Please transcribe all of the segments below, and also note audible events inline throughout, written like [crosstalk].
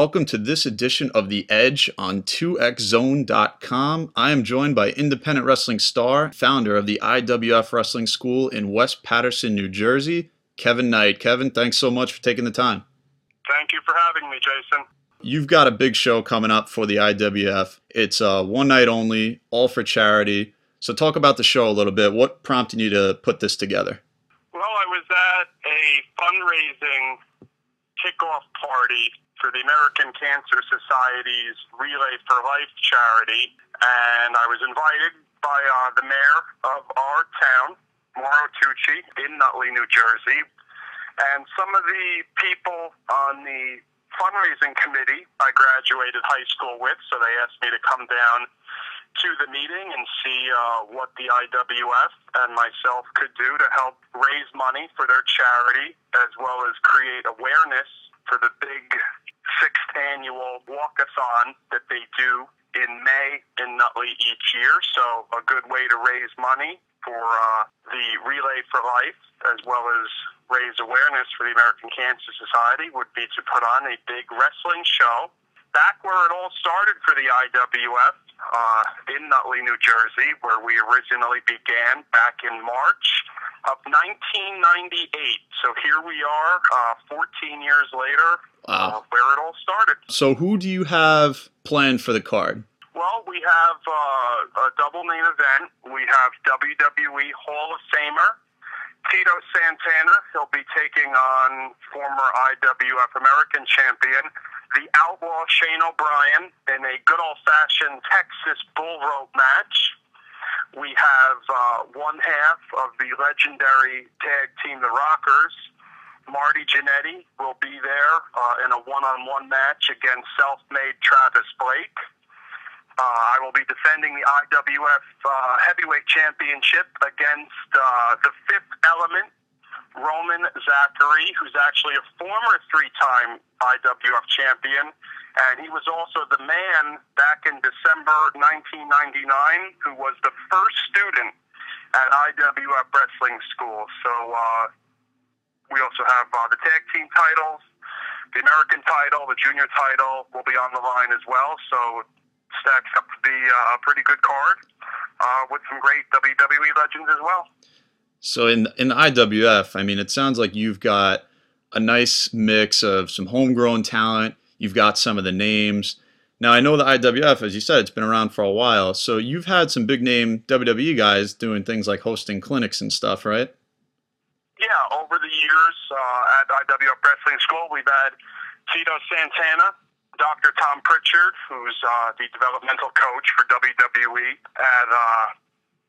Welcome to this edition of The Edge on 2xzone.com. I am joined by independent wrestling star, founder of the IWF Wrestling School in West Paterson, New Jersey, Kevin Knight. Kevin, thanks so much for taking the time. Thank you for having me, Jason. You've got a big show coming up for the IWF. It's uh, one night only, all for charity. So, talk about the show a little bit. What prompted you to put this together? Well, I was at a fundraising kickoff party for the American Cancer Society's Relay for Life charity, and I was invited by uh, the mayor of our town, Mauro Tucci, in Nutley, New Jersey, and some of the people on the fundraising committee I graduated high school with, so they asked me to come down to the meeting and see uh, what the IWF and myself could do to help raise money for their charity, as well as create awareness for the big annual walkathon that they do in May in Nutley each year. So a good way to raise money for uh, the Relay for Life, as well as raise awareness for the American Cancer Society, would be to put on a big wrestling show. Back where it all started for the IWF uh, in Nutley, New Jersey, where we originally began back in March of 1998. So here we are, uh, 14 years later, Wow. uh, where it all started. So, who do you have planned for the card? Well, we have uh, a double main event. We have WWE Hall of Famer Tito Santana. He'll be taking on former IWF American champion, the Outlaw Shane O'Brien, in a good old fashioned Texas bull rope match. We have uh, one half of the legendary tag team, the Rockers. Marty Jannetty will be there uh, in a one-on-one match against self-made Travis Blake. Uh, I will be defending the IWF uh, Heavyweight Championship against uh, the Fifth Element, Roman Zachary, who's actually a former three-time IWF champion, and he was also the man back in December 1999 who was the first student at IWF Wrestling School. So uh, we also have uh, the tag team titles, the American title, the junior title will be on the line as well. So stacks up to be uh, a pretty good card uh, with some great WWE legends as well. So, in in the IWF, I mean, it sounds like you've got a nice mix of some homegrown talent. You've got some of the names. Now, I know the IWF, as you said, it's been around for a while. So, you've had some big name WWE guys doing things like hosting clinics and stuff, right? Yeah, over the years uh, at IWF Wrestling School, we've had Tito Santana, Dr. Tom Prichard, who's uh, the developmental coach for WWE at uh,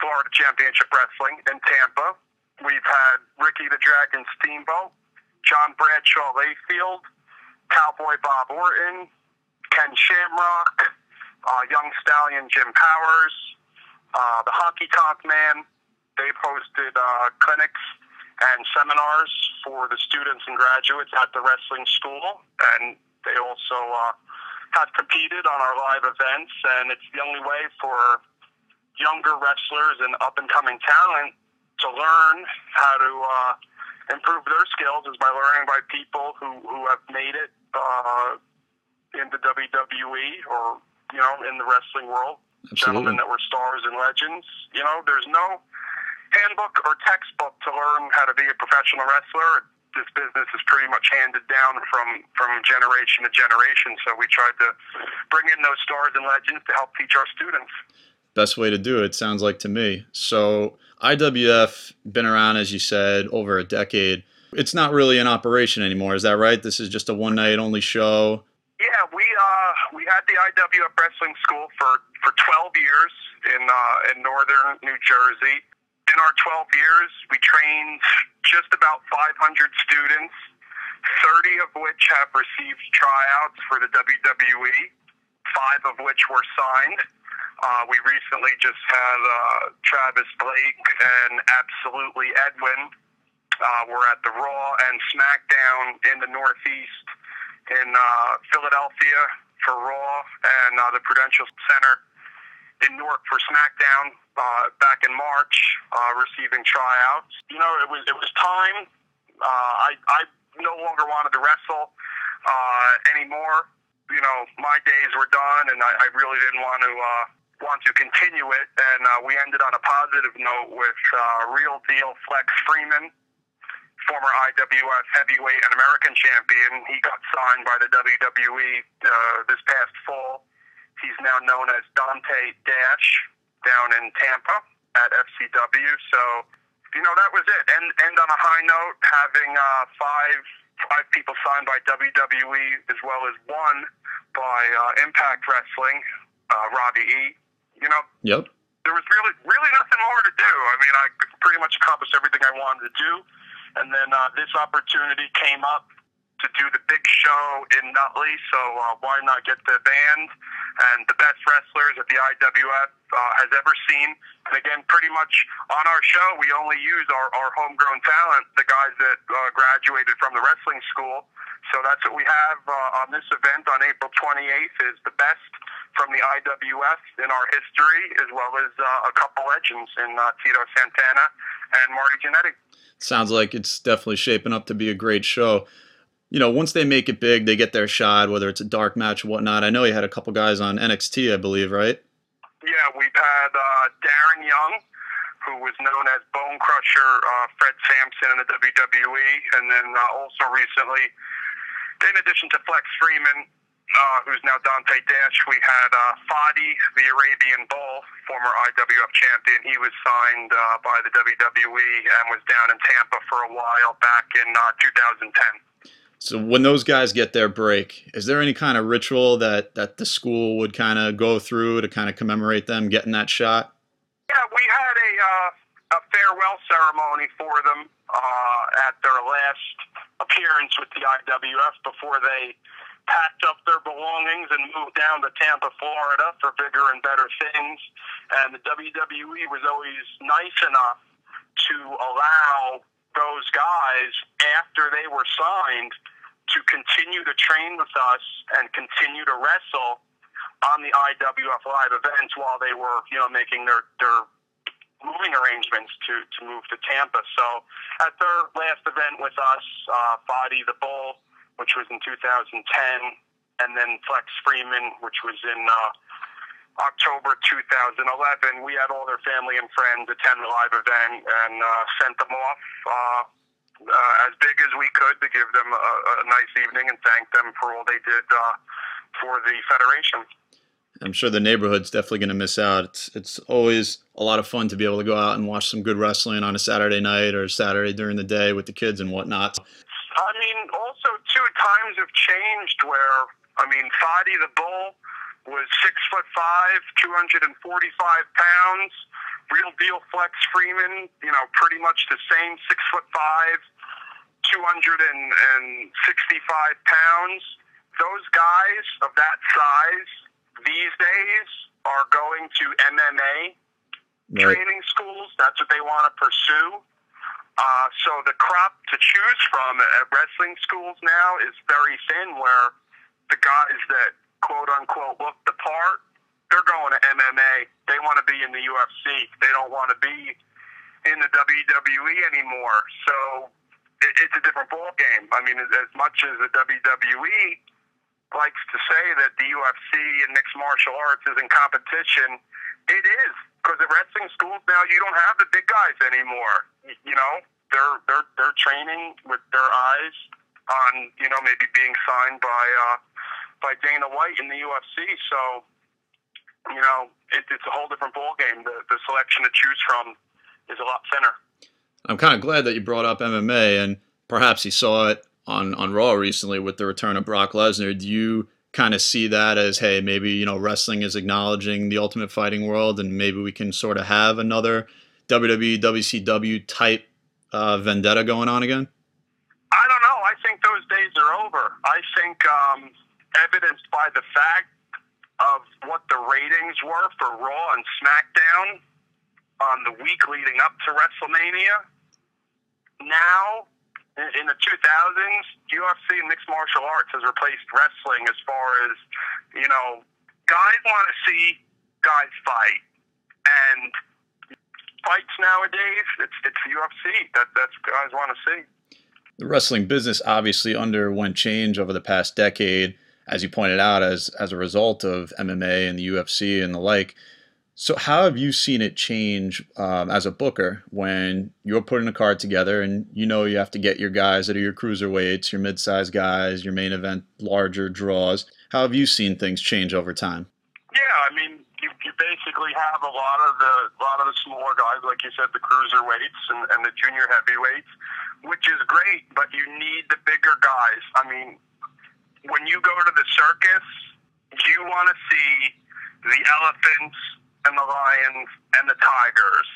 Florida Championship Wrestling in Tampa. We've had Ricky the Dragon Steamboat, John Bradshaw Layfield, Cowboy Bob Orton, Ken Shamrock, uh, Young Stallion Jim Powers, uh, the Honky Tonk Man. They've hosted uh, clinics and seminars for the students and graduates at the wrestling school, and they also uh, have competed on our live events. And it's the only way for younger wrestlers and up and coming talent to learn how to uh, improve their skills is by learning by people who, who have made it uh, the WWE or you know in the wrestling world. Gentlemen that were stars and legends. You know, there's no handbook or textbook to learn how to be a professional wrestler. This business is pretty much handed down from from generation to generation. So we tried to bring in those stars and legends to help teach our students. Best way to do it, sounds like to me. So, IWF been around, as you said, over a decade. It's not really in operation anymore. Is that right? This is just a one night only show. Yeah, we uh we had the IWF Wrestling School for for 12 years in uh, in northern New Jersey. In our 12 years, we trained just about 500 students, 30 of which have received tryouts for the WWE, five of which were signed. Uh, we recently just had uh, Travis Blake and absolutely Edwin. Uh, we're at the Raw and SmackDown in the Northeast in uh, Philadelphia for Raw and uh, the Prudential Center in Newark for SmackDown uh, back in March, uh, receiving tryouts. You know, it was it was time. Uh, I I no longer wanted to wrestle uh, anymore. you know, my days were done, and I, I really didn't want to uh, want to continue it. And uh, we ended on a positive note with uh, Real Deal Flex Freeman, former IWF heavyweight and American champion. He got signed by the WWE uh, this past fall. He's now known as Dante Dash down in Tampa at FCW. So, you know, that was it. And end on a high note, having uh, five five people signed by WWE as well as one by uh, Impact Wrestling, uh, Robbie E. You know, Yep. there was really really nothing more to do. I mean, I pretty much accomplished everything I wanted to do, and then uh, this opportunity came up to do the big show in Nutley. So uh, why not get the band and the best wrestlers that the IWF uh, has ever seen? And again, pretty much on our show, we only use our, our homegrown talent, the guys that uh, graduated from the wrestling school. So that's what we have uh, on this event on April 28th is the best from the IWF in our history, as well as uh, a couple legends in uh, Tito Santana and Marty Jannetty. Sounds like it's definitely shaping up to be a great show. You know, once they make it big, they get their shot, whether it's a dark match or whatnot. I know you had a couple guys on NXT, I believe, right? Yeah, we've had uh, Darren Young, who was known as Bone Crusher uh, Fred Sampson in the WWE, and then uh, also recently, in addition to Flex Freeman, uh, who's now Dante Dash, we had uh, Fadi, the Arabian Bull, former IWF champion. He was signed uh, by the WWE and was down in Tampa for a while back in uh, 2010. So when those guys get their break, is there any kind of ritual that that the school would kind of go through to kind of commemorate them getting that shot? Yeah, we had a uh, a farewell ceremony for them uh, at their last appearance with the IWF before they packed up their belongings and moved down to Tampa, Florida for bigger and better things. And the WWE was always nice enough to allow those guys after they were signed to continue to train with us and continue to wrestle on the IWF live events while they were, you know, making their their moving arrangements to to move to Tampa. So at their last event with us, uh, Fadi the Bull, which was in 2010, and then Flex Freeman, which was in uh, October 2011, we had all their family and friends attend the live event and uh, sent them off. Uh, uh, as big as we could to give them a, a nice evening and thank them for all they did uh, for the federation. I'm sure the neighborhood's definitely going to miss out. It's it's always a lot of fun to be able to go out and watch some good wrestling on a Saturday night or Saturday during the day with the kids and whatnot. I mean, also two times have changed where I mean, Fadi the Bull was six foot five, two hundred and forty five pounds. Real deal Flex Freeman, you know, pretty much the same six foot five, two hundred and sixty five pounds. Those guys of that size these days are going to MMA Right. training schools. That's what they want to pursue. Uh, so the crop to choose from at wrestling schools now is very thin, where the guys that quote unquote look the part, they're going to MMA. They want to be in the UFC. They don't want to be in the WWE anymore. So it, it's a different ball game. I mean, as, as much as the WWE likes to say that the UFC and mixed martial arts is in competition, it is because at wrestling schools now you don't have the big guys anymore. You know, they're they're they're training with their eyes on you know maybe being signed by uh, by Dana White in the UFC. So you know it, it's a whole different ball game. The the selection to choose from is a lot thinner. I'm kind of glad that you brought up MMA, and perhaps you saw it on on Raw recently with the return of Brock Lesnar. Do you kind of see that as, hey, maybe you know wrestling is acknowledging the Ultimate Fighting world, and maybe we can sort of have another WWE WCW type uh, vendetta going on again? I don't know. I think those days are over. I think um, evidenced by the fact of what the ratings were for Raw and SmackDown on the week leading up to WrestleMania. Now, in, the 2000s, UFC and mixed martial arts has replaced wrestling as far as, you know, guys want to see guys fight. And fights nowadays, it's, it's UFC that that's guys want to see. The wrestling business obviously underwent change over the past decade. as you pointed out, as as a result of MMA and the UFC and the like. So, how have you seen it change um, as a booker when you're putting a card together and you know you have to get your guys that are your cruiserweights, your mid-sized guys, your main event larger draws? How have you seen things change over time? Yeah, I mean, you, you basically have a lot of the lot of the smaller guys, like you said, the cruiserweights and, and the junior heavyweights, which is great. But you need the bigger guys. I mean, when you go to the circus, you want to see the elephants and the lions and the tigers.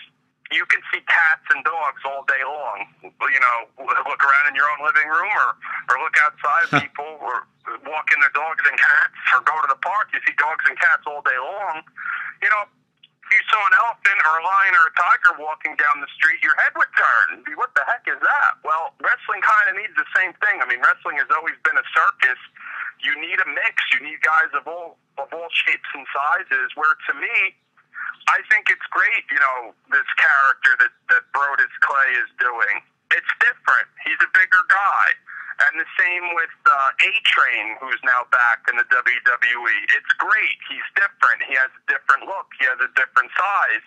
You can see cats and dogs all day long. You know, look around in your own living room or, or look outside people or walking their dogs and cats or go to the park. You see dogs and cats all day long. You know, if you saw an elephant or a lion or a tiger walking down the street, your head would turn. What the heck is that? Well, wrestling kind of needs the same thing. I mean, wrestling has always been a circus. You need a mix. You need guys of all of all shapes and sizes. Where to me, I think it's great, you know, this character that, that Brodus Clay is doing. It's different. He's a bigger guy. And the same with uh, A Train, who's now back in the WWE. It's great. He's different. He has a different look. He has a different size.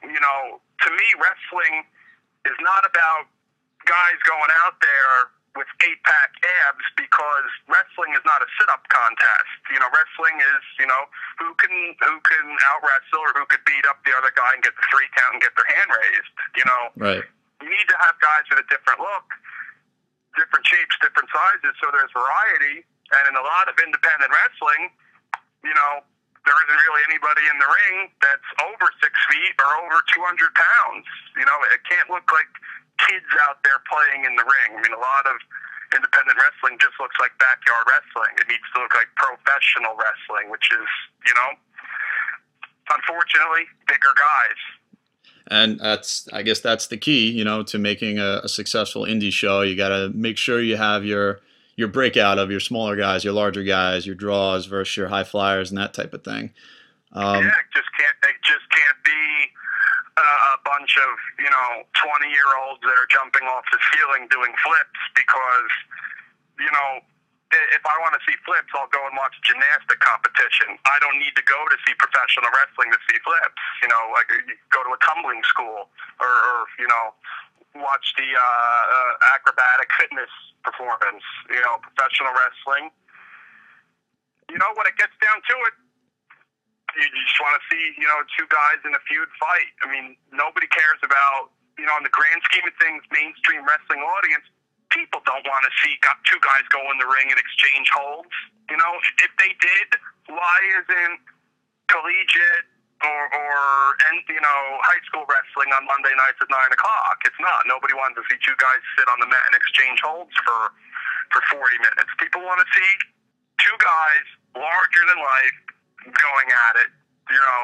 You know, to me, wrestling is not about guys going out there with eight pack abs because wrestling is not a sit up contest. You know, wrestling is you know who can who can out wrestle or who could beat up the other guy and get the three count and get their hand raised. You know, right. You need to have guys with a different look, different shapes, different sizes, so there's variety. And in a lot of independent wrestling, you know, there isn't really anybody in the ring that's over six feet or over 200 pounds. You know, it can't look like kids out there playing in the ring. I mean, a lot of independent wrestling just looks like backyard wrestling. It needs to look like professional wrestling, which is, you know, unfortunately, bigger guys. And that's, I guess, that's the key, you know, to making a, a successful indie show. You got to make sure you have your your breakout of your smaller guys, your larger guys, your draws versus your high flyers, and that type of thing. Um, yeah, just can't. They just can't be a bunch of you know 20 year olds that are jumping off the ceiling doing flips because you know if I want to see flips, I'll go and watch gymnastic competition. I don't need to go to see professional wrestling to see flips. You know, like you go to a tumbling school or, or you know, watch the uh, uh, acrobatic fitness performance. You know, professional wrestling. You know, when it gets down to it, you just want to see, you know, two guys in a feud fight. I mean, nobody cares about, you know, in the grand scheme of things, mainstream wrestling audience, people don't want to see two guys go in the ring and exchange holds. You know, if they did, why isn't collegiate or, or and you know high school wrestling on Monday nights at nine o'clock? It's not. Nobody wants to see two guys sit on the mat and exchange holds for for forty minutes. People want to see two guys larger than life going at it. You know,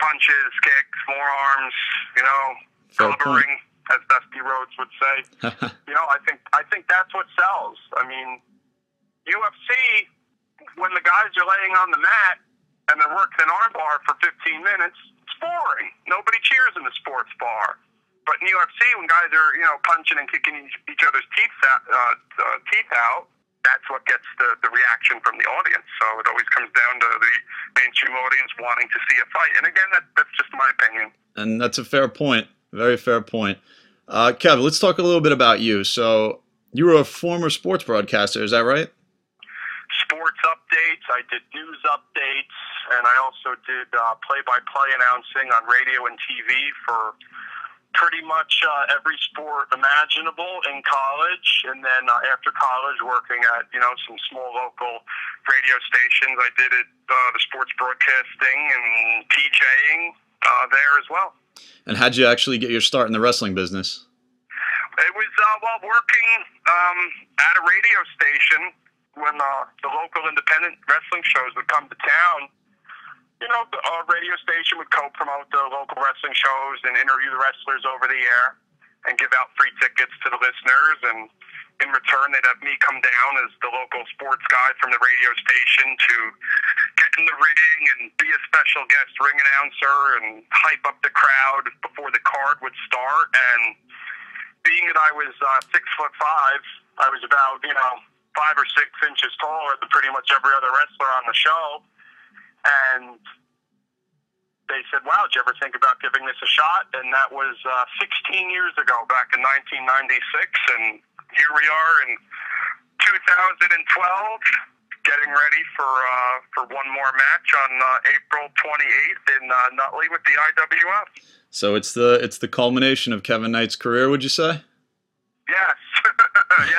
punches, kicks, forearms. You know, covering, as Dusty Rhodes would say. [laughs] you know, I think I think that's what sells. I mean, UFC when the guys are laying on the mat and they're working an armbar for 15 minutes, it's boring. Nobody cheers in the sports bar. But in UFC, when guys are you know punching and kicking each other's teeth out, uh, uh, teeth out, that's what gets the, the reaction from the audience. So it always comes down to the mainstream audience wanting to see a fight. And again, that, that's just my opinion. And that's a fair point. Very fair point. Uh, Kevin, let's talk a little bit about you. So you were a former sports broadcaster, is that right? Sports updates. I did news updates, and I also did uh, play-by-play announcing on radio and TV for pretty much uh, every sport imaginable in college, and then uh, after college, working at you know some small local radio stations. I did it uh, the sports broadcasting and DJing uh, there as well. And how'd you actually get your start in the wrestling business? It was uh, while working um, at a radio station when uh, the local independent wrestling shows would come to town you know, our radio station would co-promote the local wrestling shows and interview the wrestlers over the air and give out free tickets to the listeners. And in return, they'd have me come down as the local sports guy from the radio station to get in the ring and be a special guest ring announcer and hype up the crowd before the card would start. And being that I was uh, six foot five, I was about, you know, five or six inches taller than pretty much every other wrestler on the show. And they said, "Wow, did you ever think about giving this a shot?" And that was uh, 16 years ago, back in 1996, and here we are in 2012, getting ready for uh, for one more match on uh, April 28th in uh, Nutley with the IWF. So it's the it's the culmination of Kevin Knight's career, would you say? Yes, [laughs]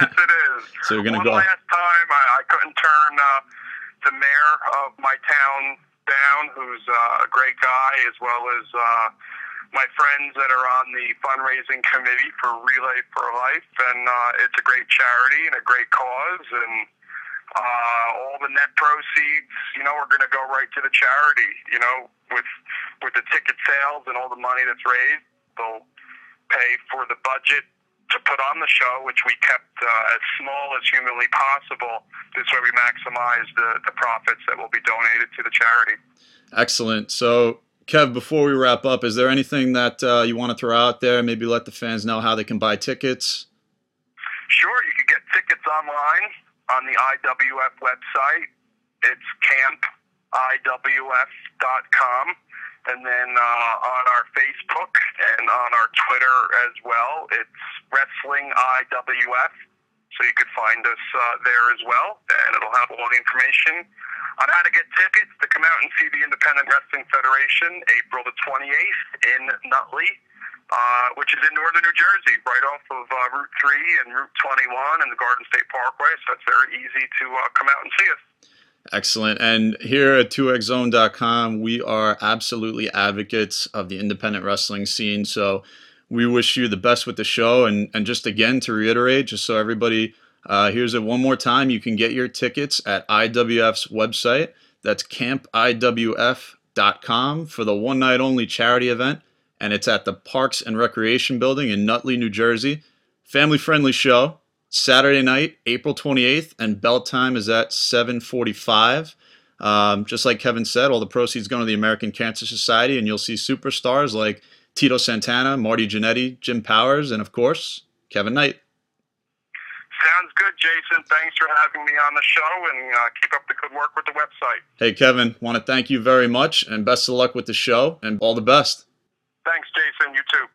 yes, it is. So you're gonna One go. last time, I, I couldn't turn uh, the mayor of my town down, who's uh, a great guy, as well as uh, my friends that are on the fundraising committee for Relay for Life, and uh, it's a great charity and a great cause, and uh, all the net proceeds, you know, are going to go right to the charity. You know, with with the ticket sales and all the money that's raised, they'll pay for the budget to put on the show, which we kept uh, as small as humanly possible. This way, we maximize the, the profits that will be donated to the charity. Excellent. So, Kev, before we wrap up, is there anything that uh, you want to throw out there? Maybe let the fans know how they can buy tickets. Sure, you can get tickets online on the IWF website. It's campiwf.com. And then uh, on our Facebook and on our Twitter as well, it's Wrestling IWF. So you could find us uh, there as well, and it'll have all the information on how to get tickets to come out and see the Independent Wrestling Federation April the 28th in Nutley, uh, which is in northern New Jersey, right off of uh, Route 3 and Route 21 and the Garden State Parkway. So it's very easy to uh, come out and see us. Excellent. And here at 2xzone.com, we are absolutely advocates of the independent wrestling scene. So we wish you the best with the show. And, and just again, to reiterate, just so everybody uh, here's it one more time, you can get your tickets at IWF's website. That's campiwf.com for the one night only charity event. And it's at the Parks and Recreation Building in Nutley, New Jersey. Family friendly show. Saturday night, April 28th, and bell time is at 7:45. Um, just like Kevin said, all the proceeds go to the American Cancer Society, and you'll see superstars like Tito Santana, Marty Jannetty, Jim Powers, and of course Kevin Knight. Sounds good, Jason. Thanks for having me on the show, and uh, keep up the good work with the website. Hey, Kevin, want to thank you very much, and best of luck with the show, and all the best. Thanks, Jason. You too.